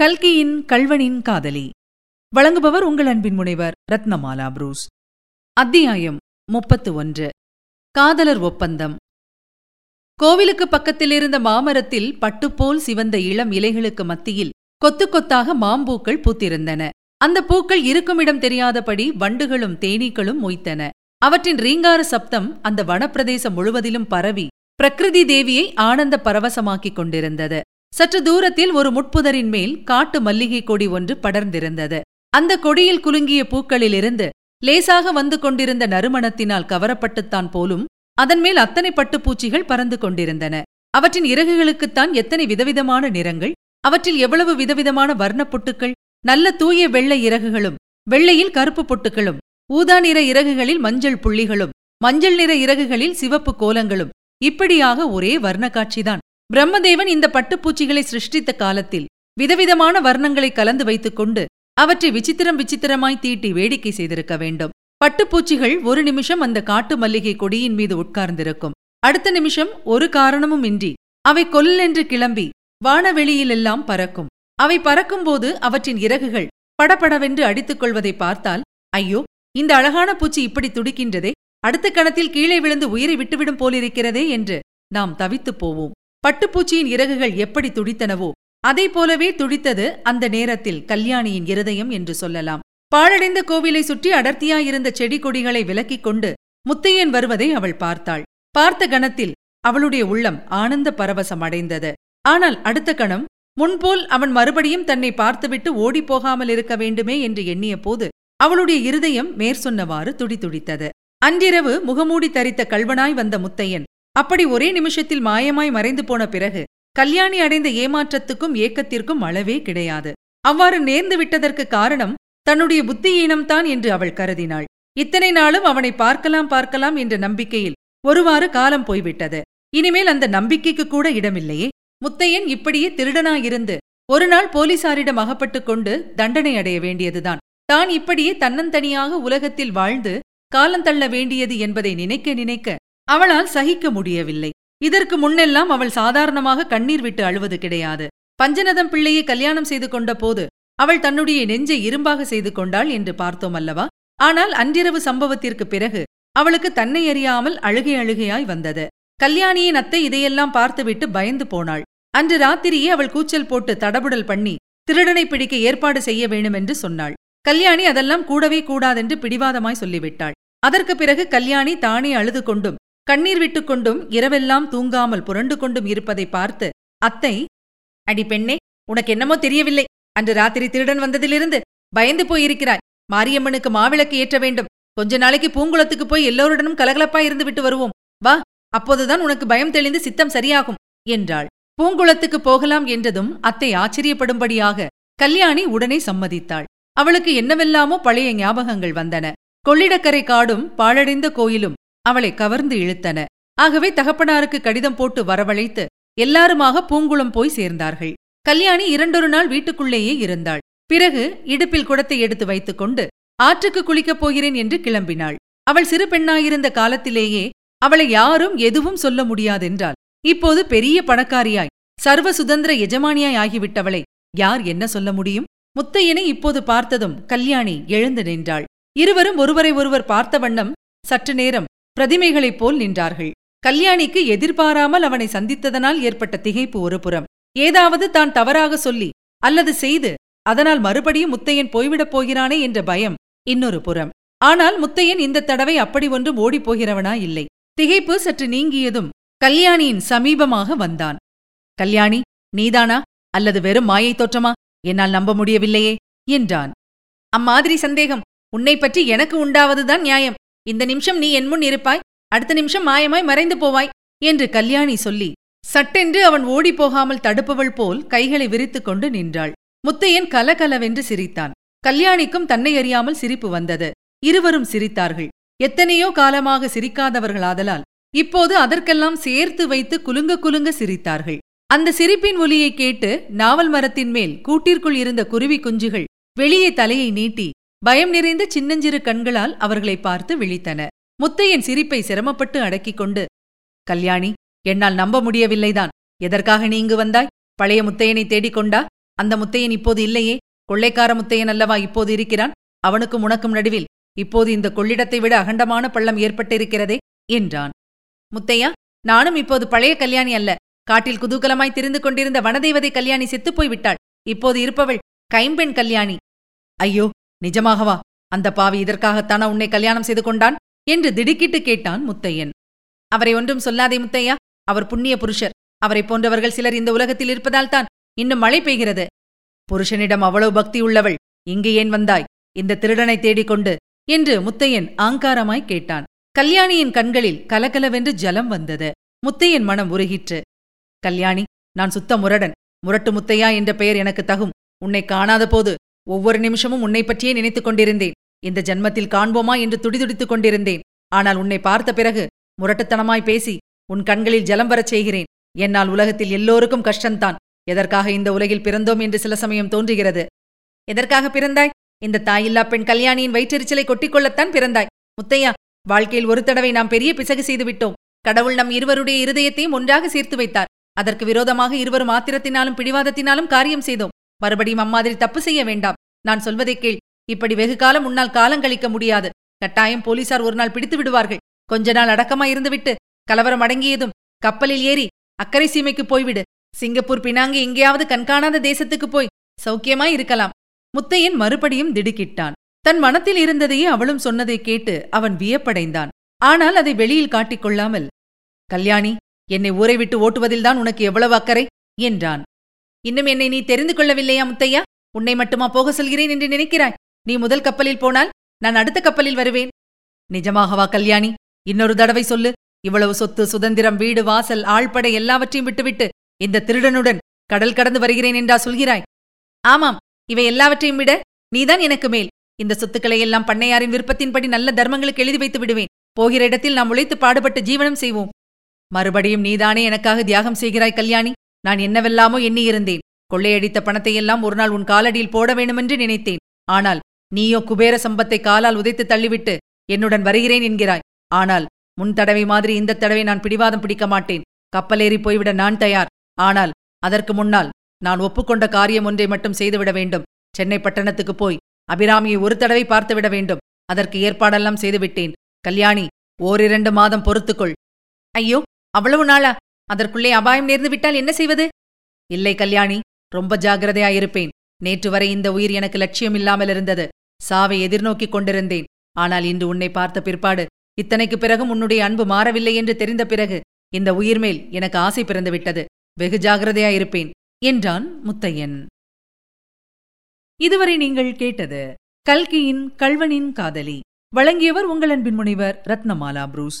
கல்கியின் கல்வனின் காதலி. வழங்குபவர் உங்கள் அன்பின் முனைவர் ரத்னமாலா புரூஸ். அத்தியாயம் முப்பத்து ஒன்று காதலர் ஒப்பந்தம். கோவிலுக்கு பக்கத்தில் இருந்த மாமரத்தில் பட்டுப்போல் சிவந்த இளம் இலைகளுக்கு மத்தியில் கொத்து கொத்தாக மாம்பூக்கள் பூத்திருந்தன. அந்த பூக்கள் இருக்குமிடம் தெரியாதபடி வண்டுகளும் தேனீக்களும் மொய்த்தன. அவற்றின் ரீங்கார சப்தம் அந்த வனப்பிரதேசம் முழுவதிலும் பரவி பிரகிருதி தேவியை ஆனந்த பரவசமாக்கிக் கொண்டிருந்தது. சற்று தூரத்தில் ஒரு முட்புதரின் மேல் காட்டு மல்லிகை கொடி ஒன்று படர்ந்திருந்தது. அந்த கொடியில் குலுங்கிய பூக்களிலிருந்து லேசாக வந்து கொண்டிருந்த நறுமணத்தினால் கவரப்பட்டுத்தான் போலும் அதன் மேல் அத்தனை பட்டுப்பூச்சிகள் பறந்து கொண்டிருந்தன. அவற்றின் இறகுகளுக்குத்தான் எத்தனை விதவிதமான நிறங்கள் அவற்றில் எவ்வளவு விதவிதமான வர்ணப் பொட்டுக்கள் நல்ல தூய வெள்ளை இறகுகளும் வெள்ளையில் கருப்பு பொட்டுக்களும் ஊதா நிற இறகுகளில் மஞ்சள் புள்ளிகளும் மஞ்சள் நிற இறகுகளில் சிவப்பு கோலங்களும் இப்படியாக ஒரே வர்ண காட்சிதான் பிரம்மதேவன் இந்த பட்டுப்பூச்சிகளை சிருஷ்டித்த காலத்தில் விதவிதமான வர்ணங்களை கலந்து வைத்துக் கொண்டு அவற்றை விசித்திரம் விசித்திரமாய் தீட்டி வேடிக்கை செய்திருக்க வேண்டும். பட்டுப்பூச்சிகள் ஒரு நிமிஷம் அந்த காட்டு மல்லிகை கொடியின் மீது உட்கார்ந்திருக்கும். அடுத்த நிமிஷம் ஒரு காரணமும் இன்றி அவை கொல்லென்று கிளம்பி வானவெளியிலெல்லாம் பறக்கும். அவை பறக்கும்போது அவற்றின் இறகுகள் படபடவென்று அடித்துக் கொள்வதை பார்த்தால் ஐயோ இந்த அழகான பூச்சி இப்படி துடிக்கின்றதே அடுத்த கணத்தில் கீழே விழுந்து உயிரை விட்டுவிடும் போலிருக்கிறதே என்று நாம் தவித்துப் போவோம். பட்டுப்பூச்சியின் இறகுகள் எப்படி துடித்தனவோ அதை போலவே துடித்தது அந்த நேரத்தில் கல்யாணியின் இருதயம் என்று சொல்லலாம். பாழடைந்த கோவிலை சுற்றி அடர்த்தியாயிருந்த செடி கொடிகளை விலக்கிக் கொண்டு முத்தையன் வருவதை அவள் பார்த்தாள். பார்த்த கணத்தில் அவளுடைய உள்ளம் ஆனந்த பரவசம் அடைந்தது. ஆனால் அடுத்த கணம் முன்போல் அவன் மறுபடியும் தன்னை பார்த்துவிட்டு ஓடிப்போகாமல் இருக்க வேண்டுமே என்று எண்ணிய போது அவளுடைய இருதயம் மேற்சொன்னவாறு துடிதுடித்தது. அன்றிரவு முகமூடி தரித்த கல்வனாய் வந்த முத்தையன் அப்படி ஒரே நிமிஷத்தில் மாயமாய் மறைந்து போன பிறகு கல்யாணி அடைந்த ஏமாற்றத்துக்கும் ஏக்கத்திற்கும் அளவே கிடையாது. அவ்வாறு நேர்ந்து விட்டதற்கு காரணம் தன்னுடைய புத்தியீனம்தான் என்று அவள் கருதினாள். இத்தனை நாளும் அவனை பார்க்கலாம் பார்க்கலாம் என்ற நம்பிக்கையில் ஒருவாறு காலம் போய்விட்டது. இனிமேல் அந்த நம்பிக்கைக்கு கூட இடமில்லையே. முத்தையன் இப்படியே திருடனாயிருந்து ஒரு நாள் போலீசாரிடம் அகப்பட்டுக் கொண்டு தண்டனை அடைய வேண்டியதுதான். தான் இப்படியே தன்னந்தனியாக உலகத்தில் வாழ்ந்து காலந்தள்ள வேண்டியது என்பதை நினைக்க நினைக்க அவளால் சகிக்க முடியவில்லை. இதற்கு முன்னெல்லாம் அவள் சாதாரணமாக கண்ணீர் விட்டு அழுவது கிடையாது. பஞ்சநதம் பிள்ளையை கல்யாணம் செய்து கொண்ட போது அவள் தன்னுடைய நெஞ்சை இரும்பாக செய்து கொண்டாள் என்று பார்த்தோம் அல்லவா? ஆனால் அன்றிரவு சம்பவத்திற்கு பிறகு அவளுக்கு தன்னை அறியாமல் அழுகை அழுகையாய் வந்தது. கல்யாணியின் அத்தை இதையெல்லாம் பார்த்துவிட்டு பயந்து போனாள். அன்று ராத்திரியே அவள் கூச்சல் போட்டு தடபுடல் பண்ணி திருடனை பிடிக்க ஏற்பாடு செய்ய வேண்டுமென்று சொன்னாள். கல்யாணி அதெல்லாம் கூடவே கூடாதென்று பிடிவாதமாய் சொல்லிவிட்டாள். அதற்கு பிறகு கல்யாணி தானே அழுது கொண்டும் கண்ணீர் விட்டுக் கொண்டும் இரவெல்லாம் தூங்காமல் புரண்டு கொண்டும் இருப்பதை பார்த்து அத்தை அடி பெண்ணே உனக்கு என்னமோ தெரியவில்லை. அன்று ராத்திரி திருடன் வந்ததிலிருந்து பயந்து போயிருக்கிறாய். மாரியம்மனுக்கு மாவிளக்கு ஏற்ற வேண்டும். கொஞ்ச நாளைக்கு பூங்குளத்துக்கு போய் எல்லோருடனும் கலகலப்பா இருந்து விட்டு வருவோம். வா அப்போதுதான் உனக்கு பயம் தெளிந்து சித்தம் சரியாகும் என்றாள். பூங்குளத்துக்கு போகலாம் என்றதும் அத்தை ஆச்சரியப்படும்படியாக கல்யாணி உடனே சம்மதித்தாள். அவளுக்கு என்னவெல்லாமோ பழைய ஞாபகங்கள் வந்தன. கொள்ளிடக்கரை காடும் பாழடைந்த கோயிலும் அவளை கவர்ந்து இழுத்தன. ஆகவே தகப்பனாருக்கு கடிதம் போட்டு வரவழைத்து எல்லாருமாக பூங்குளம் போய் சேர்ந்தார்கள். கல்யாணி இரண்டொரு நாள் வீட்டுக்குள்ளேயே இருந்தாள். பிறகு இடுப்பில் குடத்தை எடுத்து வைத்துக்கொண்டு ஆற்றுக்கு குளிக்கப் போகிறேன் என்று கிளம்பினாள். அவள் சிறு பெண்ணாயிருந்த காலத்திலேயே அவளை யாரும் எதுவும் சொல்ல முடியாதென்றால் இப்போது பெரிய பணக்காரியாய் சர்வ சுதந்திர எஜமானியாய் ஆகிவிட்டவளை யார் என்ன சொல்ல முடியும்? முத்தையனை இப்போது பார்த்ததும் கல்யாணி எழுந்து நின்றாள். இருவரும் ஒருவரை ஒருவர் பார்த்த வண்ணம் சற்று நேரம் பிரதிமைகளைப் போல் நின்றார்கள். கல்யாணிக்கு எதிர்பாராமல் அவனை சந்தித்ததனால் ஏற்பட்ட திகைப்பு ஒருபுறம் ஏதாவது தான் தவறாக சொல்லி அல்லது செய்து அதனால் மறுபடியும் முத்தையன் போய்விடப் போகிறானே என்ற பயம் இன்னொரு புறம். ஆனால் முத்தையன் இந்த தடவை அப்படி ஒன்றும் ஓடிப் போகிறவனா இல்லை. திகைப்பு சற்று நீங்கியதும் கல்யாணியின் சமீபமாக வந்தான். கல்யாணி நீதானா? அல்லது வெறும் மாயை தோற்றமா? என்னால் நம்ப முடியவில்லையே என்றான். அம்மாதிரி சந்தேகம். உன்னை பற்றி எனக்கு உண்டாவதுதான் நியாயம். இந்த நிமிஷம் நீ என் முன் இருப்பாய். அடுத்த நிமிஷம் மாயமாய் மறைந்து போவாய் என்று கல்யாணி சொல்லி சட்டென்று அவன் ஓடிப்போகாமல் தடுப்பவள் போல் கைகளை விரித்துக் கொண்டு நின்றாள். முத்தையன் கலகலவென்று சிரித்தான். கல்யாணிக்கும் தன்னை அறியாமல் சிரிப்பு வந்தது. இருவரும் சிரித்தார்கள். எத்தனையோ காலமாக சிரிக்காதவர்களாதலால் இப்போது அதற்கெல்லாம் சேர்த்து வைத்து குலுங்க குலுங்க சிரித்தார்கள். அந்த சிரிப்பின் ஒலியை கேட்டு நாவல் மரத்தின் மேல் கூட்டிற்குள் இருந்த குருவி குஞ்சுகள் வெளியே தலையை நீட்டி பயம் நிறைந்த சின்னஞ்சிறு கண்களால் அவர்களை பார்த்து விழித்தன. முத்தையன் சிரிப்பை சிரமப்பட்டு அடக்கிக் கொண்டு கல்யாணி என்னால் நம்ப முடியவில்லைதான். எதற்காக நீ இங்கு வந்தாய்? பழைய முத்தையனை தேடிக் கொண்டா? அந்த முத்தையன் இப்போது இல்லையே. கொள்ளைக்கார முத்தையன் அல்லவா இப்போது இருக்கிறான்? அவனுக்கும் உனக்கும் நடுவில் இப்போது இந்த கொள்ளிடத்தை விட அகண்டமான பள்ளம் ஏற்பட்டிருக்கிறதே என்றான். முத்தையா நானும் இப்போது பழைய கல்யாணி அல்ல. காட்டில் குதூகலமாய் திரிந்து கொண்டிருந்த வனதேவதை கல்யாணி செத்துப்போய் விட்டாள் இப்போது இருப்பவள் கைம்பெண் கல்யாணி. ஐயோ நிஜமாகவா அந்த பாவி இதற்காகத்தானா உன்னை கல்யாணம் செய்து கொண்டான்? என்று திடுக்கிட்டு கேட்டான் முத்தையன். அவரை ஒன்றும் சொல்லாதே முத்தையா அவர் புண்ணிய புருஷர். அவரைப் போன்றவர்கள் சிலர் இந்த உலகத்தில் இருப்பதால் தான் இன்னும் மழை பெய்கிறது. புருஷனிடம் அவ்வளவு பக்தி உள்ளவள் இங்கு ஏன் வந்தாய்? இந்த திருடனை தேடிக்கொண்டு என்று முத்தையன் ஆங்காரமாய் கேட்டான். கல்யாணியின் கண்களில் கலகலவென்று ஜலம் வந்தது. முத்தையன் மனம் உருகிற்று. கல்யாணி நான் சுத்த முரடன். முரட்டு முத்தையா என்ற பெயர் எனக்கு தகும். உன்னை காணாத போது ஒவ்வொரு நிமிஷமும் உன்னை பற்றியே நினைத்துக் கொண்டிருந்தேன். இந்த ஜன்மத்தில் காண்போமா என்று துடிதுடித்துக் கொண்டிருந்தேன். ஆனால் உன்னை பார்த்த பிறகு முரட்டுத்தனமாய் பேசி உன் கண்களில் ஜலம் வரச் செய்கிறேன். என்னால் உலகத்தில் எல்லோருக்கும் கஷ்டந்தான் எதற்காக இந்த உலகில் பிறந்தோம் என்று சில சமயம் தோன்றுகிறது. எதற்காக பிறந்தாய்? இந்த தாயில்லா பெண் கல்யாணியின் வயிற்றெரிச்சலை கொட்டிக்கொள்ளத்தான் பிறந்தாய். முத்தையா வாழ்க்கையில் ஒரு தடவை நாம் பெரிய பிசகு செய்து விட்டோம் கடவுள் நம் இருவருடைய இருதயத்தையும் ஒன்றாக சேர்த்து வைத்தார். அதற்கு விரோதமாக இருவரும் ஆத்திரத்தினாலும் பிடிவாதத்தினாலும் காரியம் செய்தோம். மறுபடியும் அம்மாதிரி தப்பு செய்ய வேண்டாம். நான் சொல்வதைக் கேள். இப்படி வெகு காலம் உன்னால் காலங்கழிக்க முடியாது. கட்டாயம் போலீசார் ஒரு நாள் பிடித்து விடுவார்கள். கொஞ்ச நாள் அடக்கமாயிருந்துவிட்டு கலவரம் அடங்கியதும் கப்பலில் ஏறி அக்கறை சீமைக்கு போய்விடு. சிங்கப்பூர் பினாங்கு எங்கேயாவது கண்காணாத தேசத்துக்கு போய் சௌக்கியமாய் இருக்கலாம். முத்தையன் மறுபடியும் திடுக்கிட்டான். தன் மனத்தில் இருந்ததையே அவளும் சொன்னதை கேட்டு அவன் வியப்படைந்தான். ஆனால் அதை வெளியில் காட்டிக்கொள்ளாமல் கல்யாணி என்னை ஊரை விட்டு ஓட்டுவதில்தான் உனக்கு எவ்வளவு அக்கறை? என்றான். இன்னும் என்னை நீ தெரிந்து கொள்ளவில்லையா முத்தையா? உன்னை மட்டுமா போக சொல்கிறேன் என்று நினைக்கிறாய். நீ முதல் கப்பலில் போனால் நான் அடுத்த கப்பலில் வருவேன். நிஜமாகவா கல்யாணி? இன்னொரு தடவை சொல்லு. இவ்வளவு சொத்து சுதந்திரம் வீடு வாசல் ஆழ்படை எல்லாவற்றையும் விட்டுவிட்டு இந்த திருடனுடன் கடல் கடந்து வருகிறேன் என்றா சொல்கிறாய். ஆமாம் இவை எல்லாவற்றையும் விட நீதான் எனக்கு மேல். இந்த சொத்துக்களை எல்லாம் பண்ணையாரின் விருப்பத்தின்படி நல்ல தர்மங்களுக்கு எழுதி வைத்து விடுவேன். போகிற இடத்தில் நாம் உழைத்து பாடுபட்டு ஜீவனம் செய்வோம். மறுபடியும் நீதானே எனக்காக தியாகம் செய்கிறாய் கல்யாணி? நான் என்னவெல்லாமோ எண்ணியிருந்தேன். கொள்ளையடித்த பணத்தையெல்லாம் ஒரு நாள் உன் காலடியில் போட வேண்டுமென்று நினைத்தேன். ஆனால் நீயோ குபேர சம்பத்தை காலால் உதைத்து தள்ளிவிட்டு என்னுடன் வருகிறேன் என்கிறாய். ஆனால் முன் தடவை மாதிரி இந்த தடவை நான் பிடிவாதம் பிடிக்க மாட்டேன். கப்பலேறி போய்விட நான் தயார். ஆனால் அதற்கு முன்னால் நான் ஒப்புக்கொண்ட காரியம் ஒன்றை மட்டும் செய்துவிட வேண்டும். சென்னை பட்டணத்துக்கு போய் அபிராமியை ஒரு தடவை பார்த்துவிட வேண்டும். அதற்கு ஏற்பாடெல்லாம் செய்துவிட்டேன். கல்யாணி ஓரிரண்டு மாதம் பொறுத்துக்கொள். ஐயோ அவ்வளவு நாளா? அதற்குள்ளே அபாயம் நேர்ந்து விட்டால் என்ன செய்வது? இல்லை கல்யாணி ரொம்ப ஜாகிரதையாயிருப்பேன் நேற்று வரை இந்த உயிர் எனக்கு லட்சியம் இல்லாமல் இருந்தது. சாவை எதிர்நோக்கிக் கொண்டிருந்தேன். ஆனால் இன்று உன்னை பார்த்த பிற்பாடு இத்தனைக்கு பிறகும் உன்னுடைய அன்பு மாறவில்லை என்று தெரிந்த பிறகு இந்த உயிர் மேல் எனக்கு ஆசை பிறந்துவிட்டது வெகு ஜாகிரதையாயிருப்பேன் என்றான் முத்தையன். இதுவரை நீங்கள் கேட்டது கல்கியின் கல்வனின் காதலி. வழங்கியவர் உங்கள் அன்பின் முனைவர் ரத்னமாலா புரூஸ்.